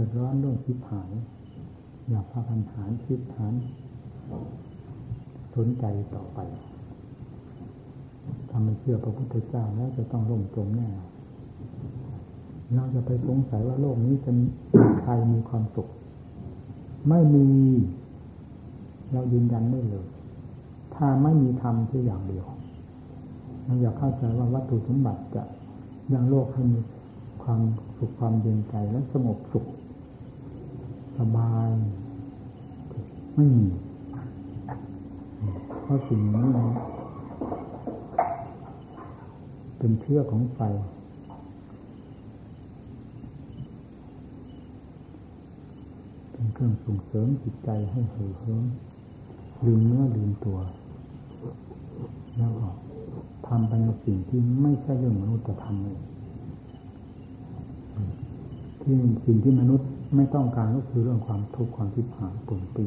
ดือดร้อนเรื่องคิดหายอยากพาพันหารคิดหารสนใจต่อไปทำไม่เชื่อพระพุทธเจ้าแล้วจะต้องล่มจมแน่เราจะไปสงสัยว่าโลกนี้จะใครมีความสุข ไม่มี เรายืนยันได้เลย ถ้าไม่มีธรรมที่อย่างเดียวเราอยากเข้าใจว่าวัตถุสมบัติจะยังโลกให้มีความสุขความเย็นใจและสงบสุข สบาย ไม่มีเพราะสิ่งนี้เป็นเชื้อของไฟเป็นเครื่องส่งเสริมจิตใจให้เหือเหิมลืมเนื้อลืมตัว แล้วก็ทำไปในสิ่งที่ไม่ใช่เรื่องมนุษย์จะทำเลยที่สิ่งที่มนุษย์ ไม่ต้องการก็คือเรื่องความทุกข์ความทิพหายปุ่นปี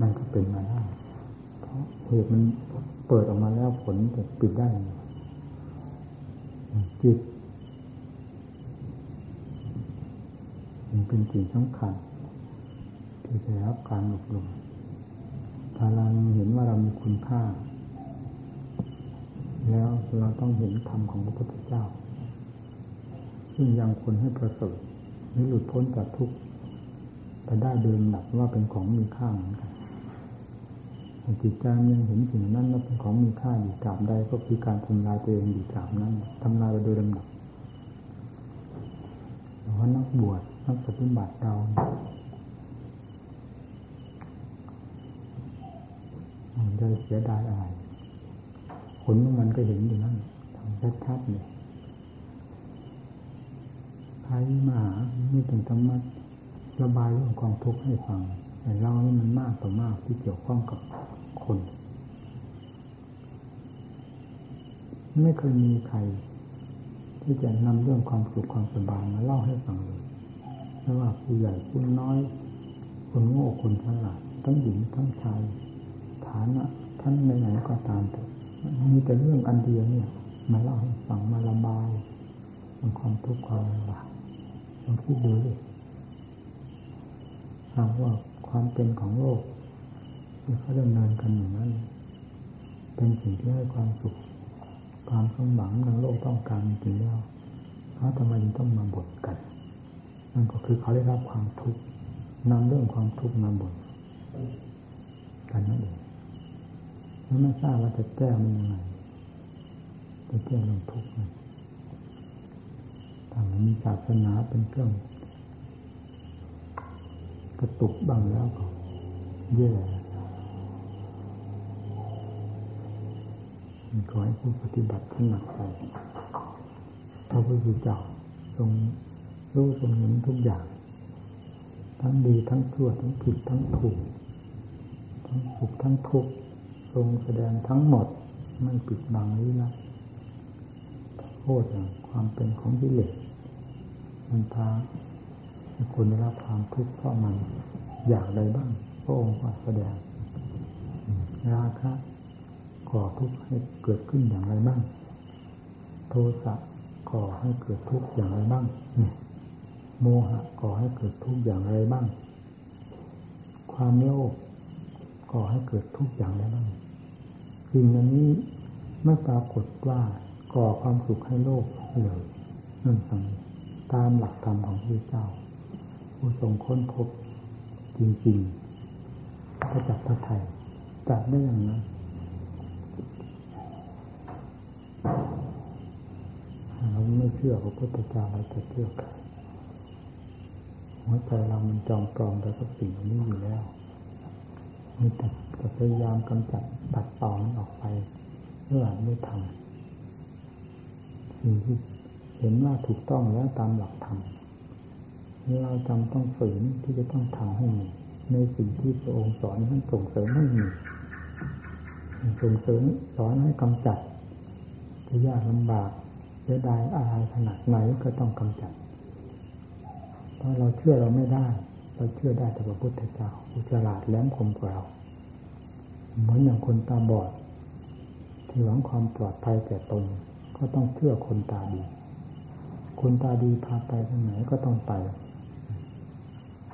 มันก็เป็นมาได้เพราะเหตุมันเปิดออกมาแล้วผลจะปิดได้จิตมันเป็นสิ่งสำคัญที่จะรับการอบรมถ้าเราเห็นว่าเรามีคุณค่า แล้วเราต้องเห็นธรรมของพระพุทธเจ้า ซึ่งยังคนให้ประเสริฐ หรือหลุดพ้นจากทุกข์แต่ได้เดินหลักว่าเป็นของมีค่าเหมือนกันจิตใจยังเห็นสิ่งนั้นว่าเป็นของมีค่าอยู่ตาบใดก็คือการทำลายตัวเองอยู่ตาบนั้นทำลายไปโดยลำดับเพราะนักบวชนักปฏิบัติเราได้เสียดายอะไรผลของมันก็เห็นอยู่นั่นทำชัดๆเลย ใครมาหาไม่ต้องธรรมะระบายเรื่องความทุกข์ให้ฟัง แต่เรานี่มันมากต่อมากที่เกี่ยวข้องกับคน ไม่เคยมีใคร ที่จะนำเรื่องความสุขความสบายมาเล่าให้ฟังเลยไม่ว่าผู้ใหญ่ผู้น้อย คนโง่คนฉลาดทั้งหญิงทั้งชายฐานะท่านไหนๆก็ตามแต่มีแต่เรื่องอันเดียวเนี่ย มาเล่าให้ฟังมาระบายมันความทุกข์ความลำบาก ลองคิดดูดิหากว่าความเป็นของโลกที่เขาดำเนินกันอย่างนั้น เป็นสิ่งที่ให้ความสุข ความสมหวังทางโลกต้องการจริงแล้วเขาทำไมต้องมาบ่นกันนั่นก็คือเขาได้รับความทุกข์นำเรื่องความทุกข์มาบ่นกันนั่นเองแล้วไม่ทราบว่าจะแก้มันยังไงจะแก้เรื่องทุกข์ มันทางมีศาสนาเป็นเครื่องกระตุกบ้างแล้วก็แย่ขอให้ผู้ปฏิบัติขึ้นหนักใจพระพุทธเจ้าทรงรู้ทรงเห็นทุกอย่าง ทั้งดีทั้งชั่วทั้งผิดทั้งถูก ทั้งสุขทั้งทุกข์ทรงแสดงทั้งหมดไม่ปิดบังลี้ลับโทษอย่างความเป็นของกิเลส มันพาคนได้รับความทุกข์เพราะมันอยากใดบ้างพระองค์ก็แสดงราคะก่อทุกข์ให้เกิดขึ้นอย่างไรบ้าง โทสะก่อให้เกิดทุกข์อย่างไรบ้าง โมหะก่อให้เกิดทุกข์อย่างไรบ้าง ความโลภก่อให้เกิดทุกข์อย่างไรบ้างสิ่งนี้ไม่ปรากฏว่าก่อความสุขให้โลกเลยนั่นสัง ตามหลักธรรมของพระเจ้า ผู้ทรงค้นพบจริงๆพระจักรพระไทยจัดได้อย่างนั้นเราไม่เชื่อพระพุทธเจ้าเราจะเชื่อใครหัวใจเรามันจองปลอมไปกับสิ่งนี้อยู่แล้วมีแต่จะพยายามกำจัดตัดต่อนออกไปเมื่อไม่ทำสิ่งที่ เห็นว่าถูกต้องแล้วตามหลักธรรมเราจำต้องฝืนที่จะต้องทำให้มีในสิ่งที่พระองค์สอนให้ส่งเสริมให้มีส่งเสริมสอนให้กำจัดจะยากลำบากเสียดายอะไรขนาดไหนก็ต้องกำจัด เพราะเราเชื่อเราไม่ได้ เราเชื่อได้แต่พระพุทธเจ้าอุจลาดแหลมคมกว่าเรา เหมือนอย่างคนตาบอด ที่หวังความปลอดภัยแก่ตนก็ต้องเชื่อคนตาดี คนตาดีพาไปทางไหนก็ต้องไป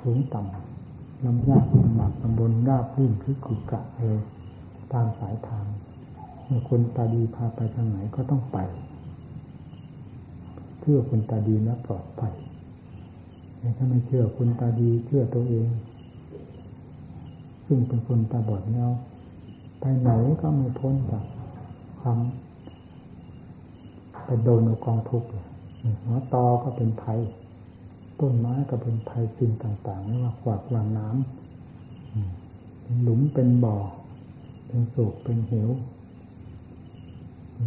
สูงต่ำลำยากลำบากลำบนราบรื่นคือขุกะเลยตามสายทางเมื่อคนตาดีพาไปทางไหนก็ต้องไป เชื่อคนตาดีแล้วปลอดภัยถ้าไม่เชื่อคนตาดีเชื่อตัวเอง ซึ่งเป็นคนตาบอดแล้วไปไหนก็ไม่พ้นจากความไปโดนกองทุกข์ หัวตอก็เป็นภัย ต้นไม้ก็เป็นภัยสิ่งต่างๆไม่ว่าขวากวางน้ำหลุมเป็นบ่อ เป็นโศกเป็นเหว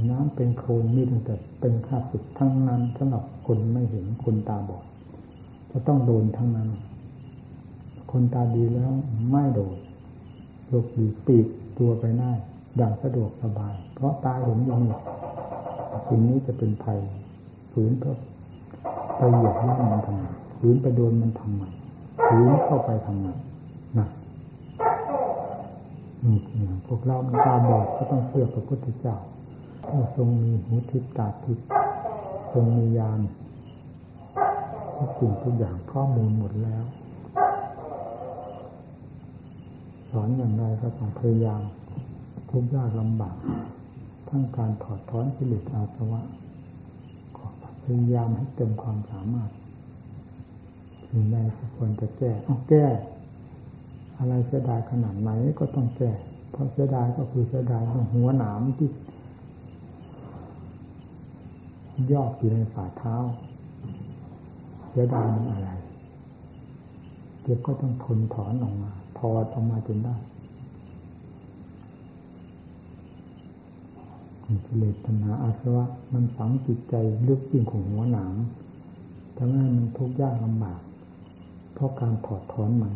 น้ำเป็นโคลนมีตั้งแต่เป็นข้าศึกทั้งนั้นสำหรับคนไม่เห็นคนตาบอดจะต้องโดนทั้งนั้น คนตาดีแล้วไม่โดนหลบหลีกปีกตัวไปได้อย่างสะดวกสบาย เพราะตาเห็นอย่างนี้สิ่งนี้จะเป็นภัย ฝืนก็ไปเหยียบย่ำมันทำไมฝืนไปโดนมันทำไมฝืนเข้าไปทำไมนะนี่พวกเราตาบอดก็ต้องเชื่อพระพุทธเจ้าผู้ทรงมีหูทิพตาทิพทรงมียานทุกสิ่งทุกอย่างข้อมูลหมดแล้ว สอนอย่างไรก็ต้องพยายามทุกยากลำบาก ทั้งการถอดถอนกิเลสอาสวะ พยายามให้เต็มความสามารถถึงใดควรจะแก้ต้องแก้ อะไรเสียดายขนาดไหนก็ต้องแก้ เพราะเสียดายก็คือเสียดายหัวหนามที่ยอดอยู่ในฝ่าเท้า เสียดายมันอะไรเดี๋ยวก็ต้องทนถอนออกมาถอดออกมาจนได้ กิเลสตัณหาอาสวะ มันฝังจิตใจลึกยิ่งของหัวหนามทำให้มันทุกข์ยากลำบาก เพราะการถอดถอนมัน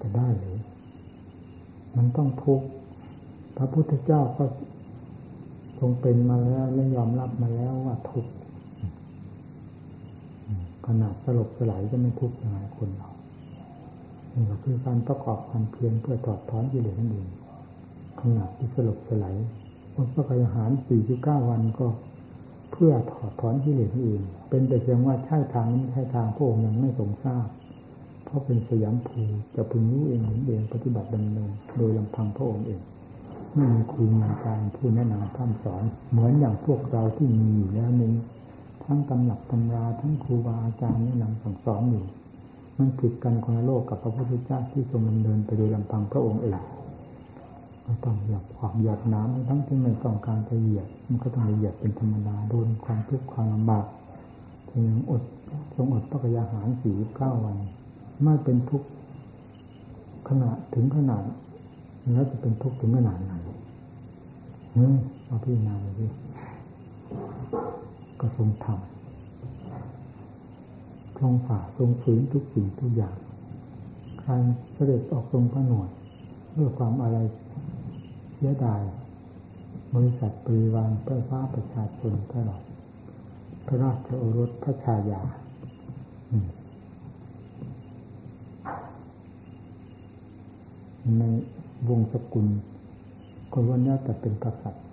จะได้หรือ มันต้องทุกข์พระพุทธเจ้าก็ทรงเป็นมาแล้วและยอมรับมาแล้วว่าทุกข์ขนาดสลบสลายก็ไม่ทุกข์ยังไงคนเรา นี่ก็คือการประกอบความเพียรเพื่อถอดถอนกิเลสนั่นเองขนาดที่สลบสลายคนพระกายหารสี่สิบเก้าวันก็เพื่อถอดถอนกิเลสนั่นเอง เป็นแต่เพียงว่าใช่ทางนี้ใช่ทางพระองค์ยังไม่ทรงทราบ เพราะเป็นสยามภูจะพึงรู้เองเห็นเองปฏิบัติดำเนินโดยลำพังพระองค์เองไม่มีครูมีอาจารย์ผู้แนะนำท่านสอน เหมือนอย่างพวกเราที่มีอยู่แล้วนี้ทั้งตำหนักตำราทั้งครูบาอาจารย์แนะนำสั่งสอนอยู่ มันผิดกันคนละโลกกับพระพุทธเจ้าที่ทรงดำเนินไปโดยลำพังพระองค์เองก็ต้องหยับความหยัดน้ำทั้งที่ไม่ต้องการจะเหยียดมันก็ต้องเหยียดเป็นธรรมดาโดนความทุกข์ความลำบากเพียงอดทรงอดพระกยาหารสี่เก้าวันไม่เป็นทุกข์ขนาดถึงขนาดแล้วจะเป็นทุกข์ถึงขนาดไหนเฮ้ยมาพี่นาเลยพี่ก็ทรงทำ ทรงฝ่าทรงฝืนทุกสิ่งทุกอย่างใครเสด็จออกทรงพระหนวดเพื่อความอะไรเสียดายบริษัทปริวารเพื่อฟ้าประชาชนตลอด พระราชโอรสพระชายาในวงสกุลคนวันนี้แต่เป็นกษัตริย์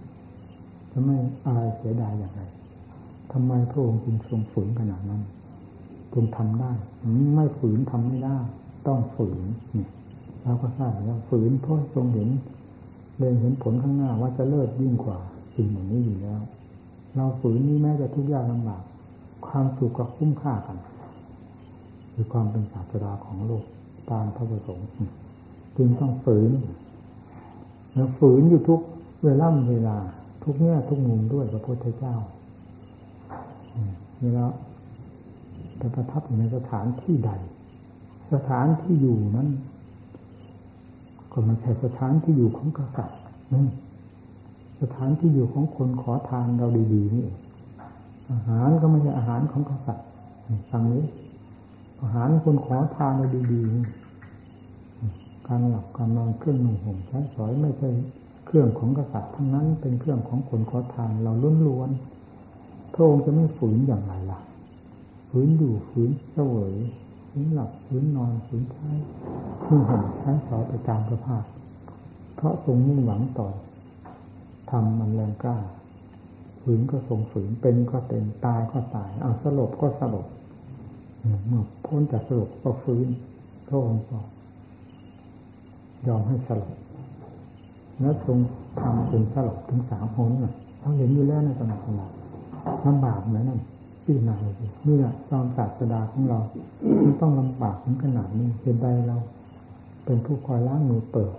จะไม่อะไรเสียดายอย่างไรทำไมพระองค์จึงทรงฝืนขนาดนั้น จึงทำได้ไม่ฝืนทำไม่ได้ ต้องฝืนเนี่ยเราก็ทราบแล้วฝืนเพราะทรงเห็นเล็งเห็นผลข้างหน้าว่าจะเลิศยิ่งกว่าสิ่งเหล่านี้อยู่แล้ว เราฝืนนี้แม้จะทุกข์ยากลำบาก ความสุขก็คุ้มค่ากันคือความเป็นศาสดาของโลกตามพระประสงค์จึงต้องฝืนแล้วฝืนอยู่ทุกเวลาเวลา ทุกแง่ทุกมุมด้วยพระพุทธเจ้าเวลา ไปประทับอยู่ในสถานที่ใด สถานที่อยู่นั้น ก็ไม่ใช่สถานที่อยู่ของกษัตริย์สถานที่อยู่ของคนขอทานเราดีๆนี่อาหารก็ไม่ใช่อาหารของกษัตริย์ฟังนี้อาหารคนขอทานเราดีๆการหลับการนอนเครื่องนุ่งห่มใช้สอยไม่ใช่เครื่องของกษัตริย์ทั้งนั้นเป็นเครื่องของคนขอทานเราล้วนล้วนพระองค์จะไม่ฝืนอย่างไรล่ะ ฝืนอยู่ฝืนเสวยฝืนหลับฝืนนอนฝืนใช้เครื่องห่มใช้สอยไปตามประภาพเพราะทรงมุ่งหวังต่อทำมันแรงกล้าฝืนก็ทรงฝืนเป็นก็เป็นตายก็ตายเอาสลบก็สลบเมื่อพ้นจากสลบก็ฟื้นพระองค์ก็ยอมให้สลบแล้วทรงทำเป็นสลบถึงสามหนเราเห็นอยู่แล้วในตำนานของเราลำบากไหมนั่น นายนี่แหละตอนศาสดาของเราต้องลำบากถึงขนาดนี้เป็นใดเรา เป็นผู้คอยล้างมือเปิด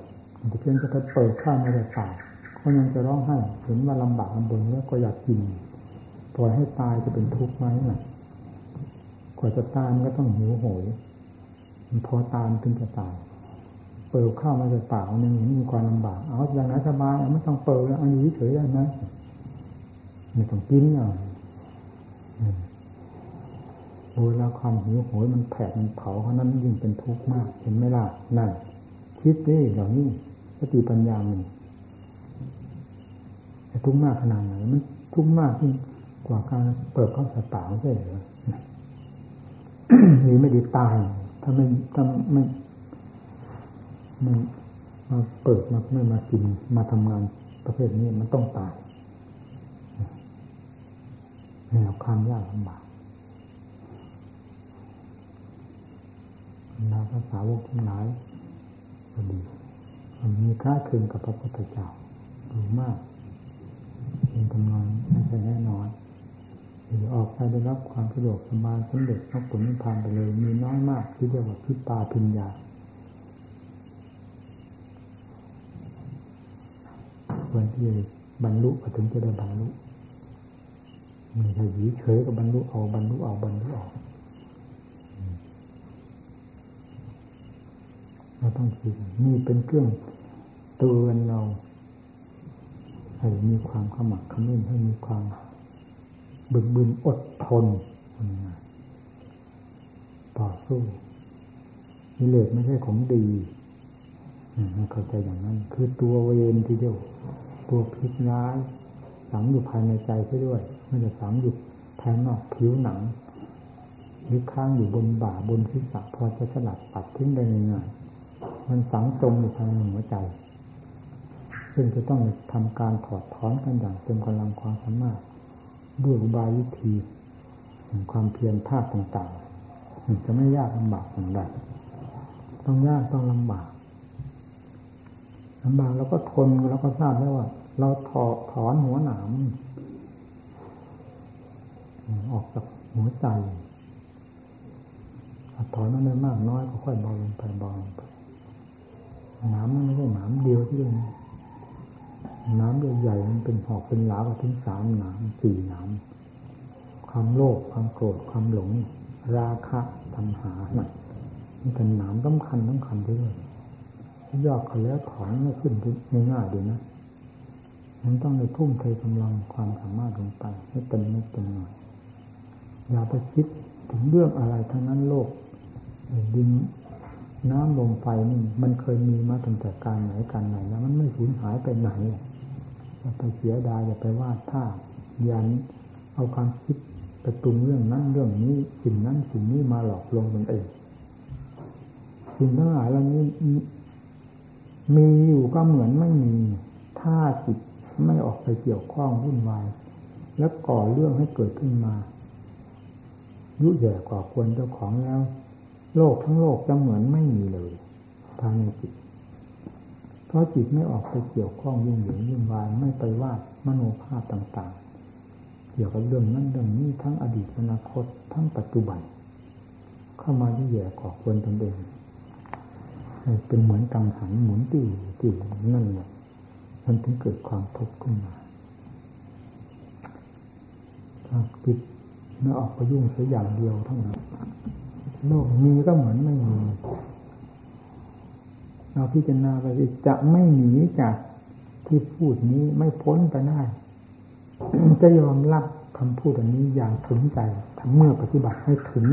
เพียงจะไปเปิดข้าวไม่ได้ปากก็ยังจะร้องไห้เห็นว่าลำบากลำบนแล้วก็อยากกินปล่อยให้ตายจะเป็นทุกข์ไหมน่ะกว่าจะตายมันก็ต้องหิวโหยมันพอตายถึงจะตาย เปิดข้าวมาจะเปากมันยังมีความลำบาก เอาอย่างนั้นสบายไม่ต้องเปิดแล้วเอาอยู่เฉยได้ไหมไม่ต้องกินอะ โดยแล้วความหิวโหยมันแผดมันเผาเพราะนั้นยิ่งเป็นทุกข์มาก เห็นไหมล่ะนั่นคิดนี่เหล่านี้สติปัญญามันทุกข์มากขนาดไหนมันทุกข์มากที่กว่าการเปิดข้าวสตาใช่ไหมนี่ไม่ดีตาย ถ้าไม่ถ้าไม่ไม่มาเปิดมาไม่มากินมาทำงานประเภทนี้มันต้องตาย นี่ความยากลำบากเราภาษาวกทั้งหลายก็ดีมันมีค่าคืนกับพระพุทธเจ้าดูมากเป็นกำลังไม่ใช่แน่นอนหรือออกไปได้รับความสะดวกสบายสำเร็จพระผลนิพพานไปเลย มีน้อยมากที่เรียกว่าพิปาพิญญาควรที่บรรลุถึงจะได้บรรลุ มีถ้าหยีเฉยก็บรรลุเอาบรรลุเอาบรรลุเอาเราต้องคิดนี่เป็นเครื่องเตือนเราให้มีความขมักขม้นให้มีความบึกบึนอดทนต่อสู้นิเลศไม่ใช่ของดีเข้าใจอย่างนั้น คือตัวเวรทีเดียวตัวพิษร้าย สังอยู่ภายในใจใช่ด้วยม่ได้สังอยู่ภายนอกผิวหนัง หรือค้างอยู่บนบ่าบนศีรษะพอจะสลัดปัดทิ้งได้ง่ายมันสังตรงอยู่ภายในหัวใจ ซึ่งจะต้องทำการถอดถอนกันอย่างเต็มกำลังความสามารถด้วยอุบายวิธีความเพียรภาคต่างๆจะไม่ยากลำบากอย่างใดต้องยากต้องลำบากลำบากแล้วก็ทนแล้วก็ทราบแล้วว่า เราถอถอนหัวหนามออกจากหัวใจถอนมันได้มากน้อยก็ค่อยเบาลงไปเบาลงไปหน้ำมันไม่ใช่หน้ำเดียวที่เลยวน้ำใหญ่ๆมันเป็นหอกเป็นหลาวถึงสามหน้ำสี่หน้ำความโลภความโกรธความหลง ราคะตัณหาหนักมันเป็นหน้ำสำคัญสำคัญด้วยยอดเขาแล้วถอนไม่ขึ้นง่ายๆดีนะ มันต้องในทุ่มเทกำลังความสามารถลงไปให้เต็มไม่เต็มหน่อยอย่าไปคิดถึงเรื่องอะไรทั้งนั้นโลกดินน้ำลมไฟนี่มันเคยมีมาตั้งแต่การไหนการไหนแล้วมันไม่สูญหายไปไหนอย่าไปเสียดายอย่าไปวาดภาพยันเอาความคิดไปตุงเรื่องนั้นเรื่องนี้สิ่งนั้นสิ่งนี้มาหลอกลวงตนเองสิ่งทั้งหลายเหล่านี้มีอยู่ก็เหมือนไม่มี ถ้าจิต ไม่ออกไปเกี่ยวข้องวุ่นวาย แล้วก่อเรื่องให้เกิดขึ้นมา ยุ่ยแย่กว่าควรเจ้าของแล้ว โลกทั้งโลกจะเหมือนไม่มีเลยภายในจิตเพราะจิตไม่ออกไปเกี่ยวข้องยุ่งเหยิงยุ่งวายไม่ไปวาดมโนภาพต่างๆ เกี่ยวกับเรื่องนั้นเรื่องนี้ทั้งอดีตอนาคตทั้งปัจจุบัน เข้ามาที่แย่ก่อควรตนเองเป็นเหมือนกังหันหมุนติ้วติ้วนั่นแหละ มันถึงเกิดความทุกข์ขึ้นมาถ้าจิตไม่ออกไปยุ่งสักอย่างเดียวเท่านั้นโลกมีก็เหมือนไม่มีเราพิจารณาไปจะไม่หนีจากที่พูดนี้ไม่พ้นไปได้จะยอมรับคำพูดอันนี้อย่างถึงใจเมื่อปฏิบัติให้ถึง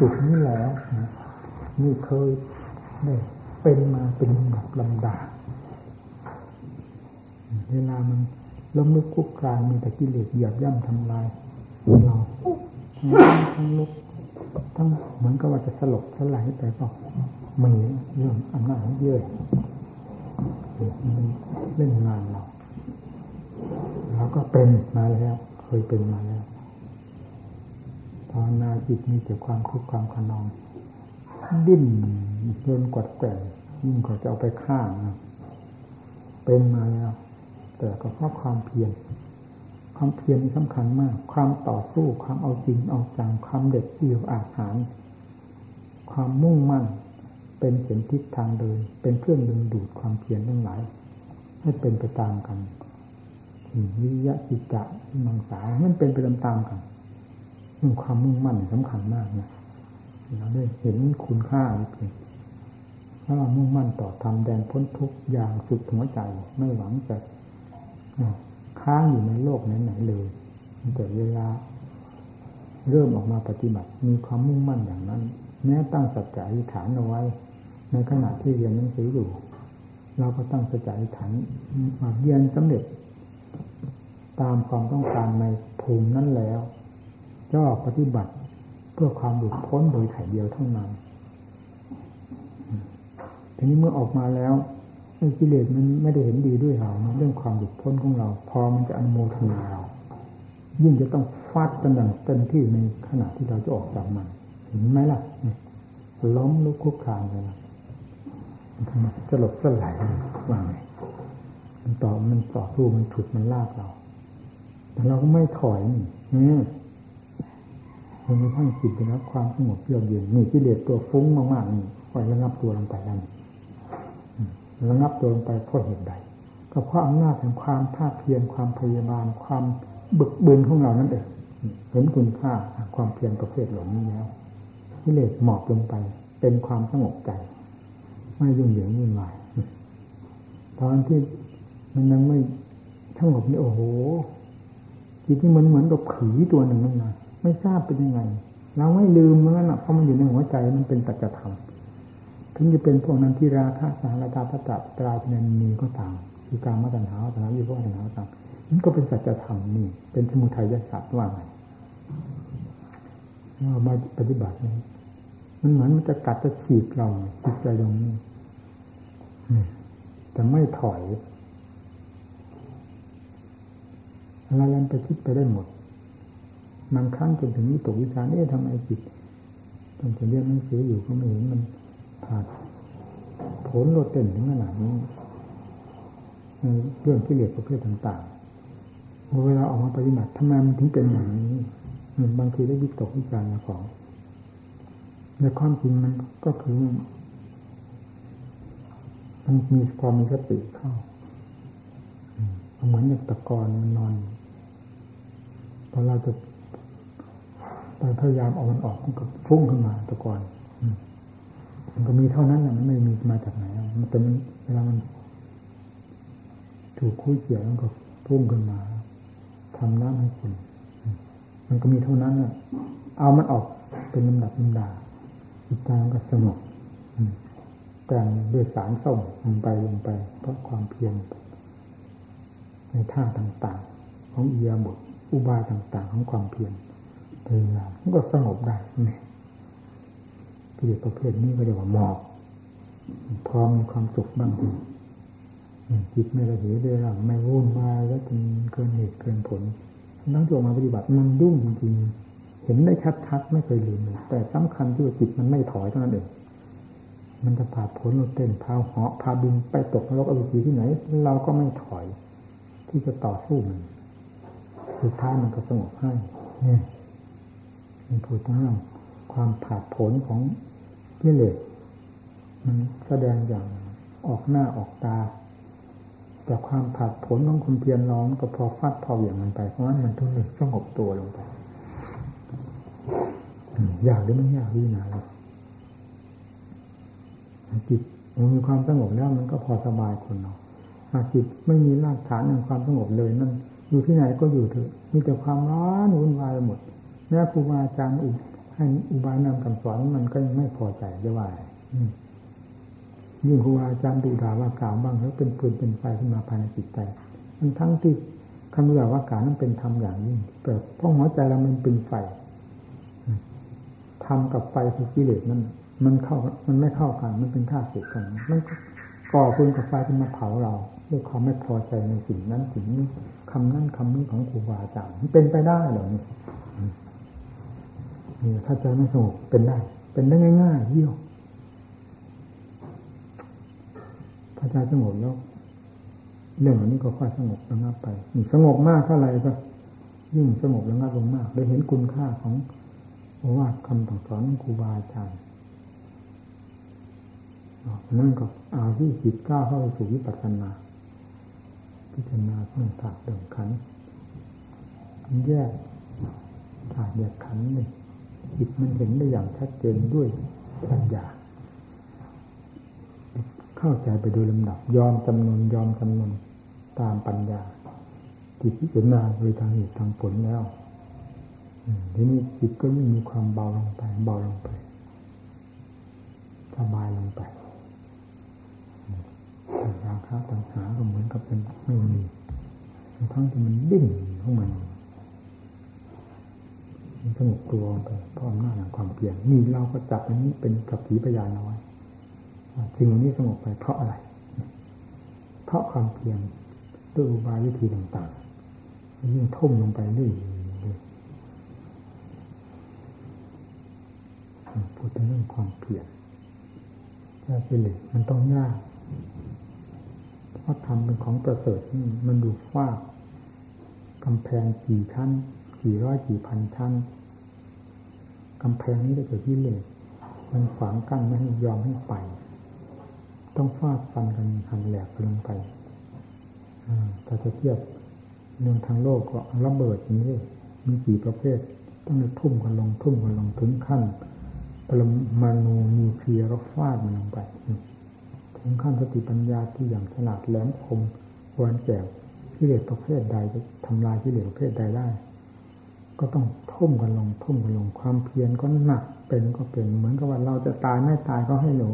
จุดนี้แล้วนี่เคยได้เป็นมาเป็นลำดับลำดา เวลามันล้มลุกคุกคลานมีแต่กิเลสหยาบย่ำทำลายเราทั้งลุกทั้งเหมือนกับว่าจะสลบสลายไปก็มีเรื่องอำนาจเยอะมันเล่นงานเราเราก็เป็นมาแล้ว เคยเป็นมาแล้วภาวนาจิตมีแต่ความคุกความขนอง ดิ้นเดินกดแกงยิ่งกว่าจะเอาไปฆ่าเป็นมาแล้ว แต่ก็เพราะความเพียรความเพียรสำคัญมาก ความต่อสู้ความเอาจริงเอาจังความเด็ดเดี่ยวอาหาร ความมุ่งมั่น เป็นเส้นทิศทางเดิน เป็นเครื่องดึงดูดความเพียรทั้งหลาย ให้เป็นไปตามกันวิยะจิตจะมังสามันเป็นไปตามตามกันเรื่งความมุ่งมั่นสำคัญมากนะเราได้เห็นคุณค่าจริงถ้าเรามุ่งมั่นต่อทำแดนพ้นทุกอย่างสุดหัวใจไม่หวังจะ ค้างอยู่ในโลกไหนๆเลยแต่เวลา เริ่มออกมาปฏิบัติ มีความมุ่งมั่นอย่างนั้น แม้ตั้งสัจจะอธิษฐานเอาไว้ ในขณะที่เรียนหนังสืออยู่ เราก็ตั้งสัจจะอธิษฐานมาเรียนสำเร็จ ตามความต้องการในภูมินั้นแล้วจะออกปฏิบัติเพื่อความหลุดพ้นโดยถ่ายเดียวเท่านั้นทีนี้เมื่อออกมาแล้ว กิเลสมันไม่ได้เห็นดีด้วยเราเรื่องความหลุดพ้นของเรา พอมันจะอนุโมทนาเรา ยิ่งจะต้องฟาดกันดังเต็มที่ในขณะที่เราจะออกจากมัน เห็นไหมล่ะล้มลุกคุกคานเลยนะสลบสลายว่าไงมันต่อมันต่อสู้มันฉุดมันลากเรา แต่เราก็ไม่ถอยนี่จนกระทั่งจิตได้รับความสงบเยือกเย็นนี่กิเลสตัวฟุ้งมากๆนี่คอยระงับตัวลงไปนั่น ระงับตัวลงไปเพราะเหตุใดก็เพราะอำนาจแห่งความภาคเพียรความพยาบาลความบึกบืนของเรานั่นเองเห็นคุณค่าความเพียรประเภทหลงนี้แล้วกิเลสหมอบลงไปเป็นความสงบใจ ไม่ยุ่งเหยิงวุ่นวายตอนที่มันยังไม่สงบนี่โอ้โหจิตที่เหมันเหมือนกับผีตัวหนึ่งนั่นนะไม่ทราบเป็นยังไงเราไม่ลืมเมื่อนั้นเพราะมันอยู่ในหัวใจมันเป็นปัจจธรรม ถึงจะเป็นพวกนั้นที่ราคะสารตาพัตตตราพินันมีก็ตามคือการมาตัญหาตัญหาอยู่พวกตัญหาตามมันก็เป็นสัจธรรมนี่ เป็นสมุทัยยศัตว์ว่าไงเรามาปฏิบัตินี้มันเหมือนมันจะกัดจะฉีกเราจิตใจตรงนี้แต่ไม่ถอยอะไรนั้นไปคิดไปได้หมดบางครั้งจนถึงวิตกวิจารณ์เอ๊ะทำไมจิตต้อนจะเรียนหนังสืออยู่ก็ไม่เห็นมัน ผ่านผลโลดเต้นถึงขนาดนี้เรื่องที่เหลือประเภทต่างๆเวลาออกมาปฏิบัติทำไมมันถึงเป็นอย่างนี้บางทีได้วิตกวิจารณ์ของในความจริงมันก็คือมันมีความมีสติเข้าเหมือนอย่างตะกอนมันนอนพอเราจะพยายามเอามันออกมันก็ฟุ้งขึ้นมาตะกอน มันก็มีเท่านั้นแหละมันไม่มีมาจากไหนมันเป็นเวลามันถูกคุยเกี่ยวมันก็พุ่งขึ้นมาทำน้ำให้คุณมันก็มีเท่านั้นแหละเอามันออกเป็นลำดับลำดาจิตใจมันก็สงบแต่งด้วยสารส้มลงไปลงไป เพราะความเพียรในท่าต่างๆ ของเอียบทอุบายต่าง ๆ ของความเพียรพยายามมันก็สงบได้เนี่ย กิเลสประเภทนี้ก็เรียกว่าหมอกพร้อมมีความสุขบ้างจิตไม่ระเหยเรื่องไม่วุ่นวายแล้วจนเกินเหตุเกินผลนั่งตัวมาปฏิบัติมันยุ่งจริงๆเห็นได้ชัดๆไม่เคยลืมเลยแต่สำคัญที่ว่าจิตมันไม่ถอยเท่านั้นเองมันจะผ่าผลเราเต้นพาเหาะพาบินไปตกนรกอวิชีที่ไหน เราก็ไม่ถอย ที่จะต่อสู้มันสุดท้ายมันก็สงบให้เนี่ยมันพูดถึงเรื่องความผาดผลของ กิเลสมันแสดงอย่างออกหน้าออกตา แต่ความผาดผลของคุณเพียรร้องก็พอฟาดพออย่างมันไป เพราะฉะนั้นมันทุนสงบตัวลงไปอยากหรือไม่ยากวินาเลยจิตมันมีความสงบแล้วมันก็พอสบายคนเราหากจิตไม่มีรากฐานในความสงบเลยนั่นอยู่ที่ไหนก็อยู่เถอะมีแต่ความร้อนวุ่นวายหมดแม้ครูบาอาจารย์อุ ให้อุบายนำคำสอนมันก็ยังไม่พอใจจะว่ายิ่งครูบาอาจารย์ดูด่าว่ากล่าวบ้างแล้วเป็นปืนเป็นไฟขึ้นมาภายในจิตใจมันทั้งที่คำด่าว่ากล่าวนั้นเป็นธรรมอย่างยิ่งแต่เพราะหัวใจเรามันเป็นไฟทำกับไฟคือกิเลสมันมันเข้า มันไม่เข้ากัน มันเป็นท่าเสียกันมันก่อฟืนกับไฟที่มาเผาเราด้วยความไม่พอใจในสิ่งนั้นสิ่งนี้คำนั้นคำนี้ของครูบาอาจารย์มันเป็นไปได้เหรอนี่ ถ้าใจไม่สงบเป็นได้ เป็นได้ง่าย ๆเยี่ยวพอใจสงบแล้วเรื่องเหล่านี้ก็ค่อยสงบระงับไปสงบมากเท่าไหร่ก็ยิ่งสงบระงับลงมากได้เห็นคุณค่าของว่าคำสอนของครูบาอาจารย์นั่นก็อาวิจิตก้าวเข้าสู่วิปัสสนา พิจารณาเรื่อถาดเรื่องขัน แยกถาดแยกขันหนี่ง จิตมันเห็นได้อย่างชัดเจนด้วยปัญญา เข้าใจไปโดยลำดับ ยอมจำนวนยอมจำนวนตามปัญญา จิตพิจารณาโดยทางเหตุทางผลแล้วทีนี้จิตก็ยิ่งมีความเบาลงไป เบาลงไปสบายลงไปราคาตัณหาก็เหมือนกับเป็นไม่มีทั้งที่มันดิ้นของมัน สงบตัวไปเพราะอำนาจแห่งความเปลี่ยนนี่เราก็จับอันนี้เป็นกับผีพยานน้อยสิ่งเหล่านี้สงบไปเพราะอะไร เพราะความเพียรด้วยอุบายวิธีต่างๆยิ่งทุ่มลงไปเรื่อยๆพูดถึงเรื่องความเพียรถ้าเป็นเลยมันต้องยากเพราะทำเป็นของประเสริฐนี่มันดูฟ้ากำแพงกี่ชั้นกี่ร้อยกี่พันชั้น กำแพงนี้ได้เกิดที่เลยมันขวางกั้นไม่ให้ยอมให้ไป ต้องฟาดฟันกันหันแหลกลงไปถ้าจะเทียบเรื่องทางโลกก็ระเบิดนี้มีกี่ประเภท ต้องทุ่มกันลงทุ่มกันลงถึงขั้นปรมาณูมีเพียร์ฟาดมันลงไปถึงขั้นสติปัญญาที่อย่างฉลาดแหลมคมควรแก่กิเลสประเภทใดจะทำลายกิเลสประเภทใดได้ ก็ต้องทุ่มกันลงทุ่มกันลงความเพียรก็หนักเป็นก็เป็นเหมือนกับว่าเราจะตายไม่ตายก็ให้หนู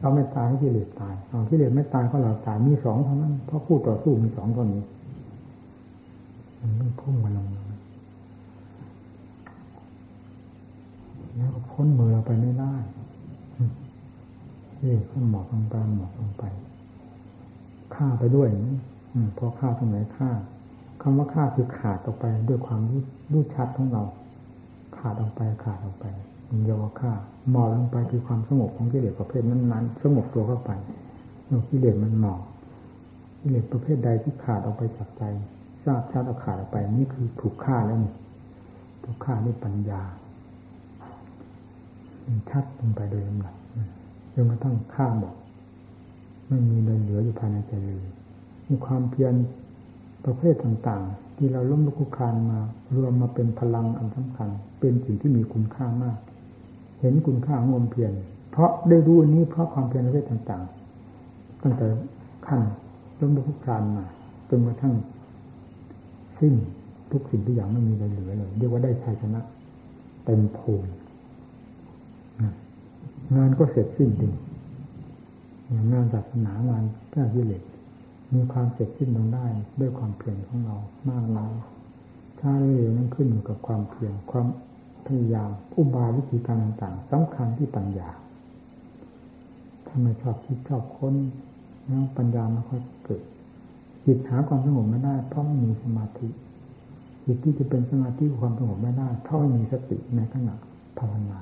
เราไม่ตายให้กิเลสตายเอากิเลสไม่ตายก็เราตายมีสองเท่านั้นเพราะคู่ต่อสู้มีสองเท่านี้มันต้องพุ่งมาลงแล้วก็พ้นมือเราไปไม่ได้เอ๊ะก็หมอกลงไปหมอกลงไปฆ่าไปด้วยพอฆ่าตรงไหนฆ่าคำว่าฆ่าคือขาดออกไปด้วยความรู้ รู้ชัดของเรา ขาดออกไปขาดออกไปมันเยาวฆ่าหมอลงไปคือความสงบของกิเลสประเภทนั้นๆสงบตัวเข้าไปเมื่อกิเลสมันหมอกกิเลสประเภทใดที่ขาดออกไปจากใจทราบชัดเอาขาดออกไป นี่คือถูกฆ่าแล้วนี่ถูกฆ่าด้วยปัญญาชัดลงไปโดยลำดับจนกระทั่งข้าหมบอกไม่มีเลยเหลืออยู่ภายในใจเลยมีความเพียรประเภทต่างๆ ที่เราล้มลุกคุกคานมา รวมมาเป็นพลังอันสำคัญ เป็นสิ่งที่มีคุณค่ามาก เห็นคุณค่างมเพียรเพราะได้รู้อันนี้เพราะความเพียรประเภทต่างๆ ตั้งแต่ขั้นล้มลุกคุกคานมาจนกระทั่งสิ้นทุกสิ่งทุกอย่างไม่มีอะไรเหลือเลยเรียกว่าได้ชัยชนะเต็มภูมิงานก็เสร็จสิ้นดีงานศาสนางานแก้กิเลส มีความเสร็จสิ้นลงได้ด้วยความเพียรของเรามากน้อยถ้าเร็วนั้นขึ้นอยู่กับความเพียรความพยายามอุบายวิธีการต่างๆสำคัญที่ปัญญาถ้าไม่ชอบคิดชอบค้นแล้วปัญญาไม่ค่อยเกิดจิตหาความสงบไม่ได้เพราะไม่มีสมาธิจิตที่จะเป็นสมาธิความสงบไม่ได้เพราะไม่มีสติในขณะภาวนา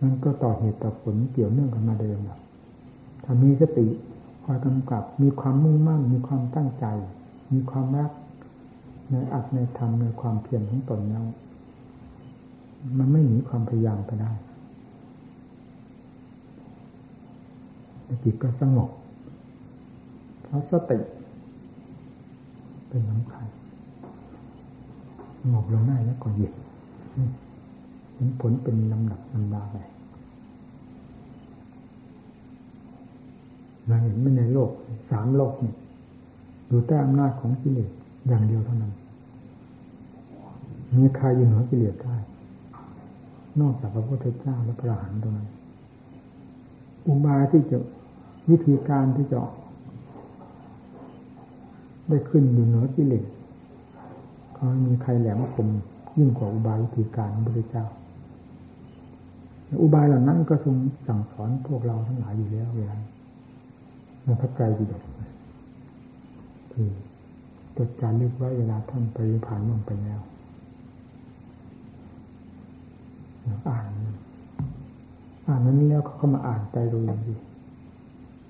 นั่นก็ต่อเหตุต่อผลเกี่ยวเนื่องกันมาเดิมถ้ามีสติ คอยกำกับ มีความมุ่งมั่น มีความตั้งใจ มีความรักในอัตในธรรมในความเพียรของตนแล้วมันไม่หนีความพยายามไปได้จิตก็สงบเพราะสติเป็นสำคัญสงบลงได้แล้วก็หยุดเห็นผลเป็นลำดับลำดาไป เราเห็นไม่ในโลกสามโลกนี่อยู่ใต้อำนาจของกิเลสอย่างเดียวเท่านั้นมีใครอยู่เหนือกิเลสได้นอกจากพระพุทธเจ้าและพระอรหันต์ตรงนั้นอุบายที่จะวิธีการที่จะได้ขึ้นอยู่เหนือกิเลสก็มีใครแหลมคมยิ่งกว่าอุบายวิธีการพระพุทธเจ้าอุบายเหล่านั้นก็ทรงสั่งสอนพวกเราทั้งหลายอยู่แล้วเวลา ในพระไตรปิฎกคือจดจารึกไว้เวลาท่านไปผ่านลงไปแล้วอ่าน อ่านนั้นแล้วเขาก็มาอ่านใจดูอย่างดี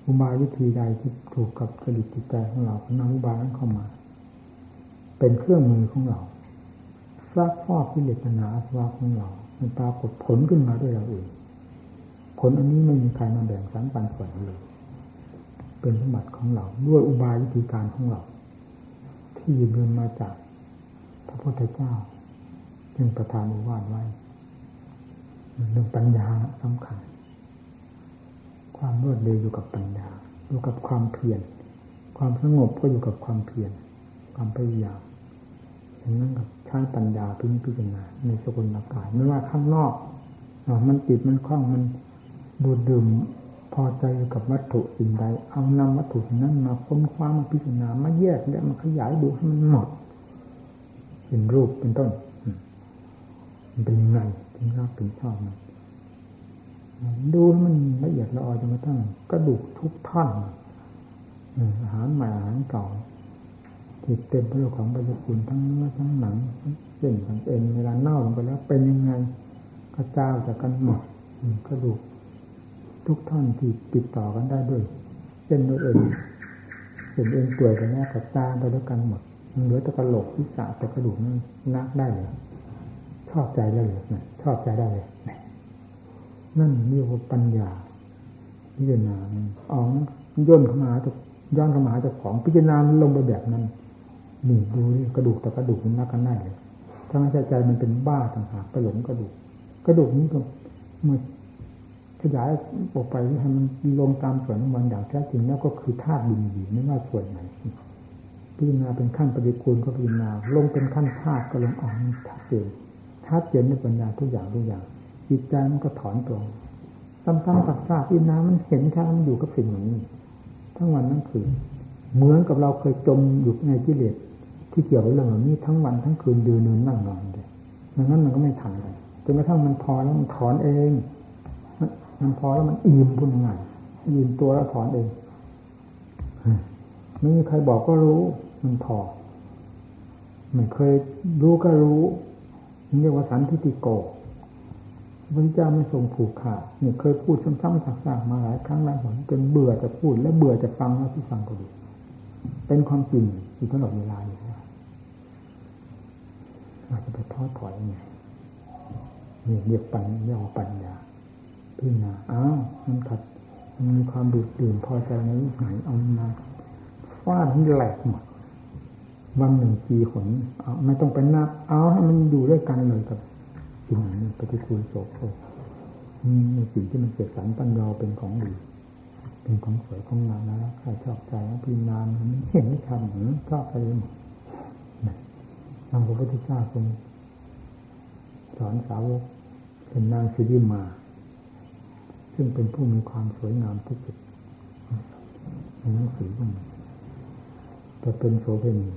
อุบายวิธีใดที่ถูกกับจริตจิตใจของเรานำอุบายนั้นเข้ามา เป็นเครื่องมือของเราซักฟอกที่เลสนาสวาของเรา มันปรากฏผลขึ้นมาด้วยเราเองผลอันนี้ไม่มีใครมาแบ่งสรรปันส่วนเลย เป็นสมบัติของเรา ด้วยอุบายวิธีการของเรา ที่ยืมเงินมาจากพระพุทธเจ้า จึงประทานอุวาทไว้เรื่องปัญญาสำคัญ ความรวดเร็วอยู่กับปัญญา อยู่กับความเพียรความสงบก็อยู่กับความเพียรความพยายามอย่างนั้นกับใช้ปัญญาพิจารณาในสกุลอากาศไม่ว่าข้างนอกมันติดมันคล้องมันดูดดื่ม พอใจกับวัตถุสิ่งใด เอานำวัตถุนั้นมาค้นคว้ามาพิจารณามาแยกแล้วมาขยายดูให้มันหมดเป็นรูปเป็นต้น มันเป็นยังไงถึงรักถึงชอบมันดูให้มันละเอียดละออจนกระทั่งกระดูกทุกท่อนอาหารใหม่อาหารเก่าที่เต็มไปด้วยของบริคุณทั้งเนื้อทั้งหนังเส้นทั้งเอ็นเวลาเน่าลงไปแล้วเป็นยังไงกระจายจากกันหมดกระดูก ทุกท่อนที่ติดต่อกันได้ด้วยเส้นด้วยเอ็นเส้นเอ็นเปื่อยไปแล้วกระจาไปด้วยกันหมดเหลือแต่กระโหลกที่สะแต่กระดูกนั้นนักได้เลยชอบใจได้เลยนะชอบใจได้เลยนั่นเรียกว่าปัญญาพิจารณาอ๋อย่นเข้ามาจะย้อนเข้ามาจะของพิจารณาลงไปแบบนั้นนี่ดูกระดูกแต่กระดูกมันนักกันได้เลยถ้าไม่ใช่ใจมันเป็นบ้าต่างหากไปหลงกระดูก กระดูกนี้ก็เมื่อ ขยายออกไปให้มันลงตามส่วนของมันอย่างแท้จริงแล้วก็คือธาตุดินดีไม่ว่าส่วนไหนพิจารณาเป็นขั้นปฏิกูลก็พิจารณาลงเป็นขั้นธาตุก็ลงอ่อนชัดเจนชัดเจนในปัญญาทุกอย่างทุกอย่างจิตใจมันก็ถอนตัวซ้ำๆซักๆพิจารณามันเห็นแค่มันอยู่กับสิ่งนี้ทั้งวันทั้งคืนเหมือนกับเราเคยจมอยู่ในกิเลสที่เกี่ยวกับเรื่องเหล่านี้ทั้งวันทั้งคืนดืนเนินนั่งนอนเลยดังนั้นมันก็ไม่ทันเลยจนกระทั่งมันพอแล้วมันถอนเอง มันพอแล้วมันอิ่มพูดง่ายอิ่มตัวแล้วถอนเองไม่มีใครบอกก็รู้ มันพอไม่เคยรู้ก็รู้นี่เรียกว่าสันทิติโกพระเจ้าไม่ทรงผูกขาดเนี่ยเคยพูดซ้ำๆซักๆมาหลายครั้งหลายหนจนเบื่อจะพูด และเบื่อจะฟังแล้วที่ฟังก็ดี เป็นความจริงอยู่ตลอดเวลาอยู่แล้วเราจะไปทอดถอยไงนี่เรียกปัญญาปัญญา พิจารณาอ้าวมันขัดมันมีความดูดดื่มพอใจในไหนเอามาฟาดให้แหลกหมดวันหนึ่งปีขนเอาไม่ต้องไปนับเอาให้มันอยู่ด้วยกันเลยกับสิ่งนี้ปฏิคูลโสโครมีสิ่งที่มันเกิดสารปัญญาเป็นของดีเป็นของสวยของงามนะใครชอบใจพินามมันเห็นไม่ทำหรือชอบไปหมดทางพระพุทธเจ้าทรงสอนสาวกเป็นนางสิริมา ซึ่งเป็นผู้มีความสวยงามที่สุดในหนังสือก็มีแต่เป็นโสเภณี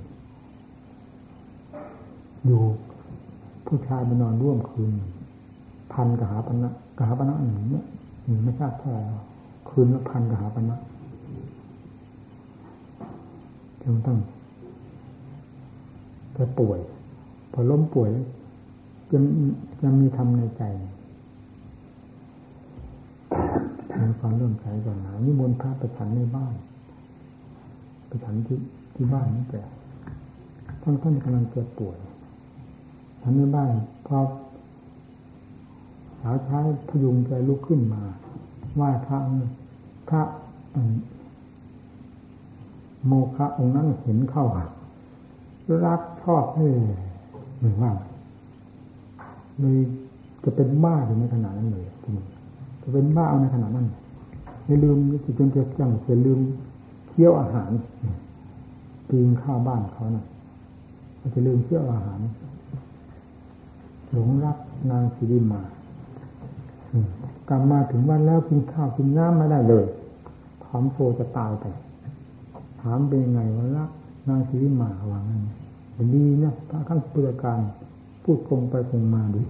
อยู่ผู้ชายมานอนร่วมคืน พันกหาปณะกหาปณะหนึ่งเนี่ยหนึ่งไม่ทราบเท่าไหร่คืนละพันกหาปณะจนต้องแกป่วย พอล้มป่วยยังยังมีทำในใจ มีความเริ่มใจก่อนหนานี่มนพระไปฉันในบ้าน ไปฉันที่ที่บ้านนี่แต่ท่านท่านกำลังเจ็บป่วยฉันในบ้านพอสาวใช้พยุงใจลุกขึ้นมาไหว้พระพระโมฆะองค์นั้นเห็นเข้ารักชอบให้เหมือนว่าเลยจะเป็นบ้าอยู่ในขณะนั้นเลยจริง จะเป็นบ้าในขณะนั้นไม่ลืมจิตจนเจ็บจังจะลืมเที่ยวอาหารปีนข้าวบ้านเขานะ่ะจะลืมเที่ยวอาหารหลงรักนางสิริมากลับมาถึงวันแล้วกินข้าวกินน้ำไม่ได้เลยถามโฟจะตายไปถามเป็นยังไงวะรักนางสิริมาว่างั้นดีนะพระขั้นเปลือการพูดคงไปคงมาดิ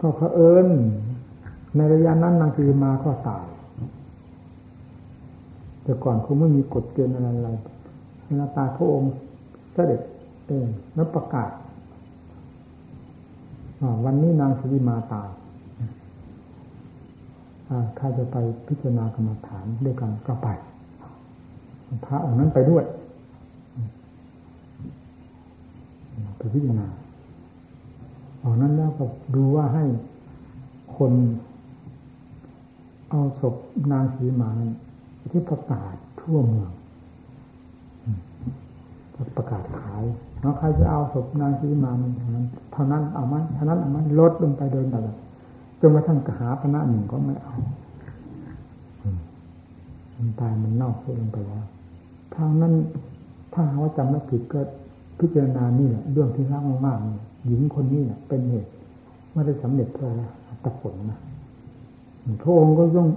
ก็เผอิญ ในระยะนั้นนางสิริมาก็ตาย แต่ก่อนคงไม่มีกฎเกณฑ์อะไรอะไรเวลาตาพระองค์เสด็จเองแล้วประกาศวันนี้นางสุริมาตายถ้าจะไปพิจารณากรรมฐานด้วยกันก็ไป พระองค์นั้นไปด้วย ไปพิจารณาออกนั้นแล้วก็ดูว่าให้คน เอาศพนางสีมาที่ประกาศทั่วเมืองประกาศขายแล้วใครจะเอาศพนางสีมามันเท่านั้นเท่านั้นเอาไหมเท่านั้นเอาไหมลดลงไปเดินแบบจนกระทั่งหาพระหนึ่งก็ไม่เอามันตายมันนอกลงไปแล้วทางนั้นถ้าว่าจำไม่ผิดก็พิจารณานี่แหละเรื่องที่รักมากๆหญิงคนนี้เนี่ยเป็นเหตุไม่ได้สำเร็จเพื่อตะผลนะ พระองค์ก็ต้อง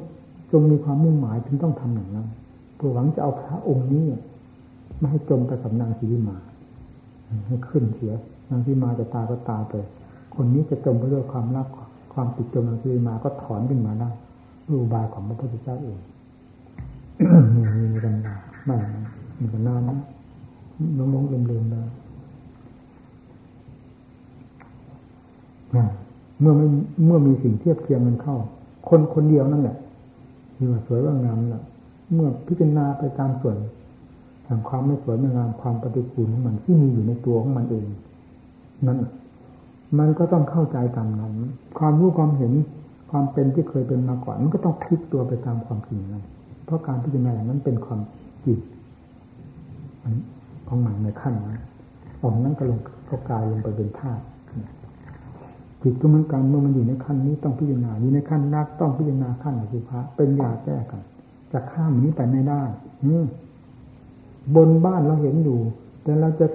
จงมีความมุ่งหมายถึงต้องทำอย่างนั้นเพื่อหวังจะเอาพระองค์นี้ไม่ให้จมไปกับนางสีมาให้ขึ้นเสียนางสีมาจะตายก็ตายไปคนนี้จะจมไปด้วยความรักความติดจมนางสีมาก็ถอนขึ้นมาได้รูบายของพระพุทธเจ้าเองมีมีกันดาไม่มีกันนานนะลงลงลืมลืมๆแล้วเมื่อไม่เมื่อมีสิ่งเทียบเทียงกันเข้า คนคนเดียวนั่นแหละที่ว่าสวยว่างามน่ะ เมื่อพิจารณาไปตามส่วนแห่งความไม่สวยไม่งามความปฏิกูลของมันที่มีอยู่ในตัวของมันเอง นั่นมันก็ต้องเข้าใจตามนั้น ความรู้ความเห็นความเป็นที่เคยเป็นมาก่อนมันก็ต้องพลิกตัวไปตามความจริงนั้นเพราะการพิจารณาอย่างนั้นเป็นความจริงของมันในขั้นนั้นออกนั้นก็ลงเข้ากายลงไปเป็นธาตุ จิตก็เหมือนกันเมื่อมันอยู่ในขั้นนี้ต้องพิจารณาอยู่ในขั้นนักต้องพิจารณาขั้นอสุภะเป็นยาแก้กันจะข้ามนี้ไปไม่ได้ อืบนบ้านเราเห็นอยู่ แต่เราจะ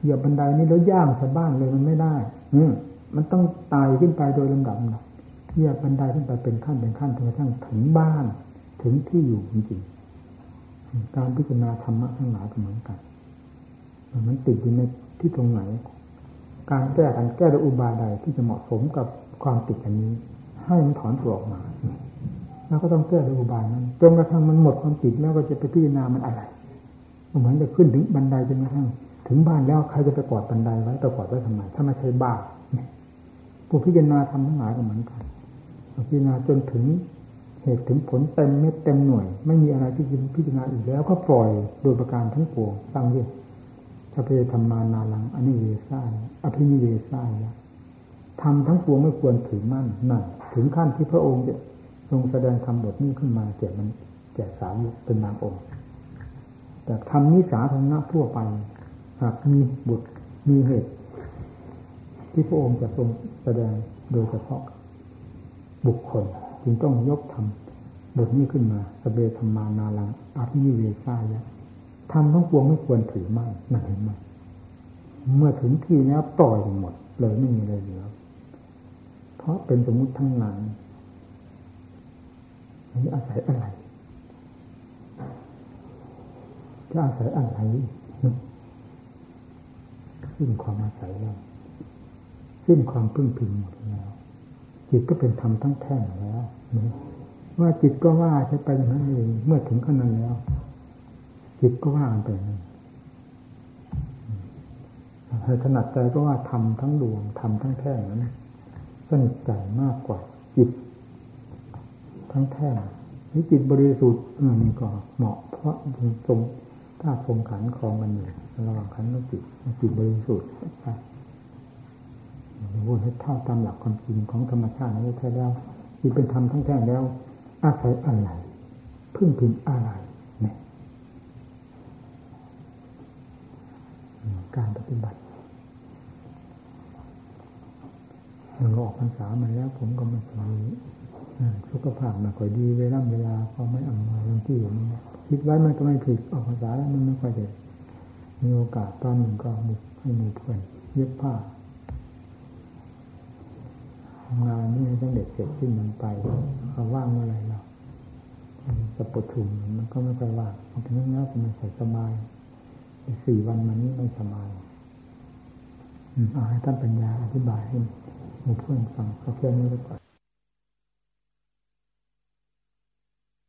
เหยียบบันไดนี้แล้วย่างชาวบ้านเลยมันไม่ได้ อืมันต้องไต่ขึ้นไปโดยลำดับนะเหยียบบันไดขึ้นไปเป็นขั้นเป็นขั้นจนกระทั่งถึงบ้านถึงที่อยู่จริงๆการพิจารณาธรรมะทั้งหลายเหมือนกันมันติดอยู่ในที่ตรงไหน การแก้การแก้โดยอุบายใดที่จะเหมาะสมกับความติดอันนี้ ให้มันถอนตัวออกมาแล้วก็ต้องแก้โดยอุบายนั้นจนกระทั่งมันหมดความติดแล้วก็จะไปพิจารณามันอะไรเหมือนจะขึ้นถึงบันไดจนกระทั่งถึงบ้านแล้วใครจะไปกอดบันไดไว้ไปกอดไว้ทำไมถ้าไม่ใช่บ้าผู้พิจารณาทำทั้งหลายก็เหมือนกันพิจารณาจนถึงเหตุถึงผลเต็มเม็ดเต็มหน่วย ไม่มีอะไรที่จะพิจารณาอีกแล้ว ก็ปล่อยโดยประการทั้งปวงตั้งเรื่องพระเพธรรมานาลังอันนี้เวซ่าอภินิเวซ่าทำทั้งปวงไม่ควรถือมั่นนั่นถึงขั้นที่พระองค์จะทรงแสดงคำบทนี้ขึ้นมาเกี่ยมันแก่สาวเป็นนางองค์ แต่ทำนิสาธารณะทั่วไป หากมีบุตรมีเหตุ ที่พระองค์จะทรงแสดงโดยเฉพาะบุคคล จึงต้องยกทำบทนี้ขึ้นมาสเบธรรมานาลังอภินิเวซ่ายะ ทำทั้งปวงไม่ควรถือมั่นนั่นเห็นไหมเมื่อถึงที่แล้วปล่อยหมดเลยไม่มีอะไรเหลือเพราะเป็นสมมุติทั้งนั้นอันนี้อาศัยอะไรจะอาศัยอะไรสิ้นความอาศัยแล้วสิ้นความพึ่งพิงหมดแล้ว จิตก็เป็นธรรมทั้งแท่งแล้วว่าจิตก็ว่าใช่ไปอย่างนั้นเองเมื่อถึงขนาดแล้ว จิตก็ว่าไปนั้นให้ถนัดใจก็ว่าทำทั้งดวงทำทั้งแท่งนั้นสนิทใจมากกว่าจิต ทั้งแท่งนี่จิตบริสุทธิ์นี่ก็เหมาะเพราะทรงถ้าทรงขันคลองกันอยู่ระหว่างขันกับจิตจิตบริสุทธิ์ใช่พูดให้เท่าตามหลักความจริงของธรรมชาตินี้แท้แล้วจิตเป็นธรรมทั้งแท่งแล้ว อาศัยอะไรพึ่งพิงอะไรเนี่ย การปฏิบัติมันออกพรรษามาแล้วผมก็ไม่ค่อยสุขภาพไม่ค่อยดีเวลาเวลาก็ไม่อำนวยบางที่มันคิดไว้มันก็ไม่ผิดออกภาษาแล้วมันไม่ค่อยเด็ดมีโอกาสตอนหนึ่งก็มุกให้มูเพื่อนเย็บผ้างานนี้ต้องเด็กเสร็จสิ้นมันไปเขาว่างเมื่อไรเราจะประชุมมันก็ไม่ค่อยว่างถึงนั้นแล้วมันใส่สบาย สี่วันมานี้ไม่สบายอาให้ท่านปัญญาอธิบายให้หมู่เพื่อนฟังเขาเพื่อนนี้ไว้ก่อน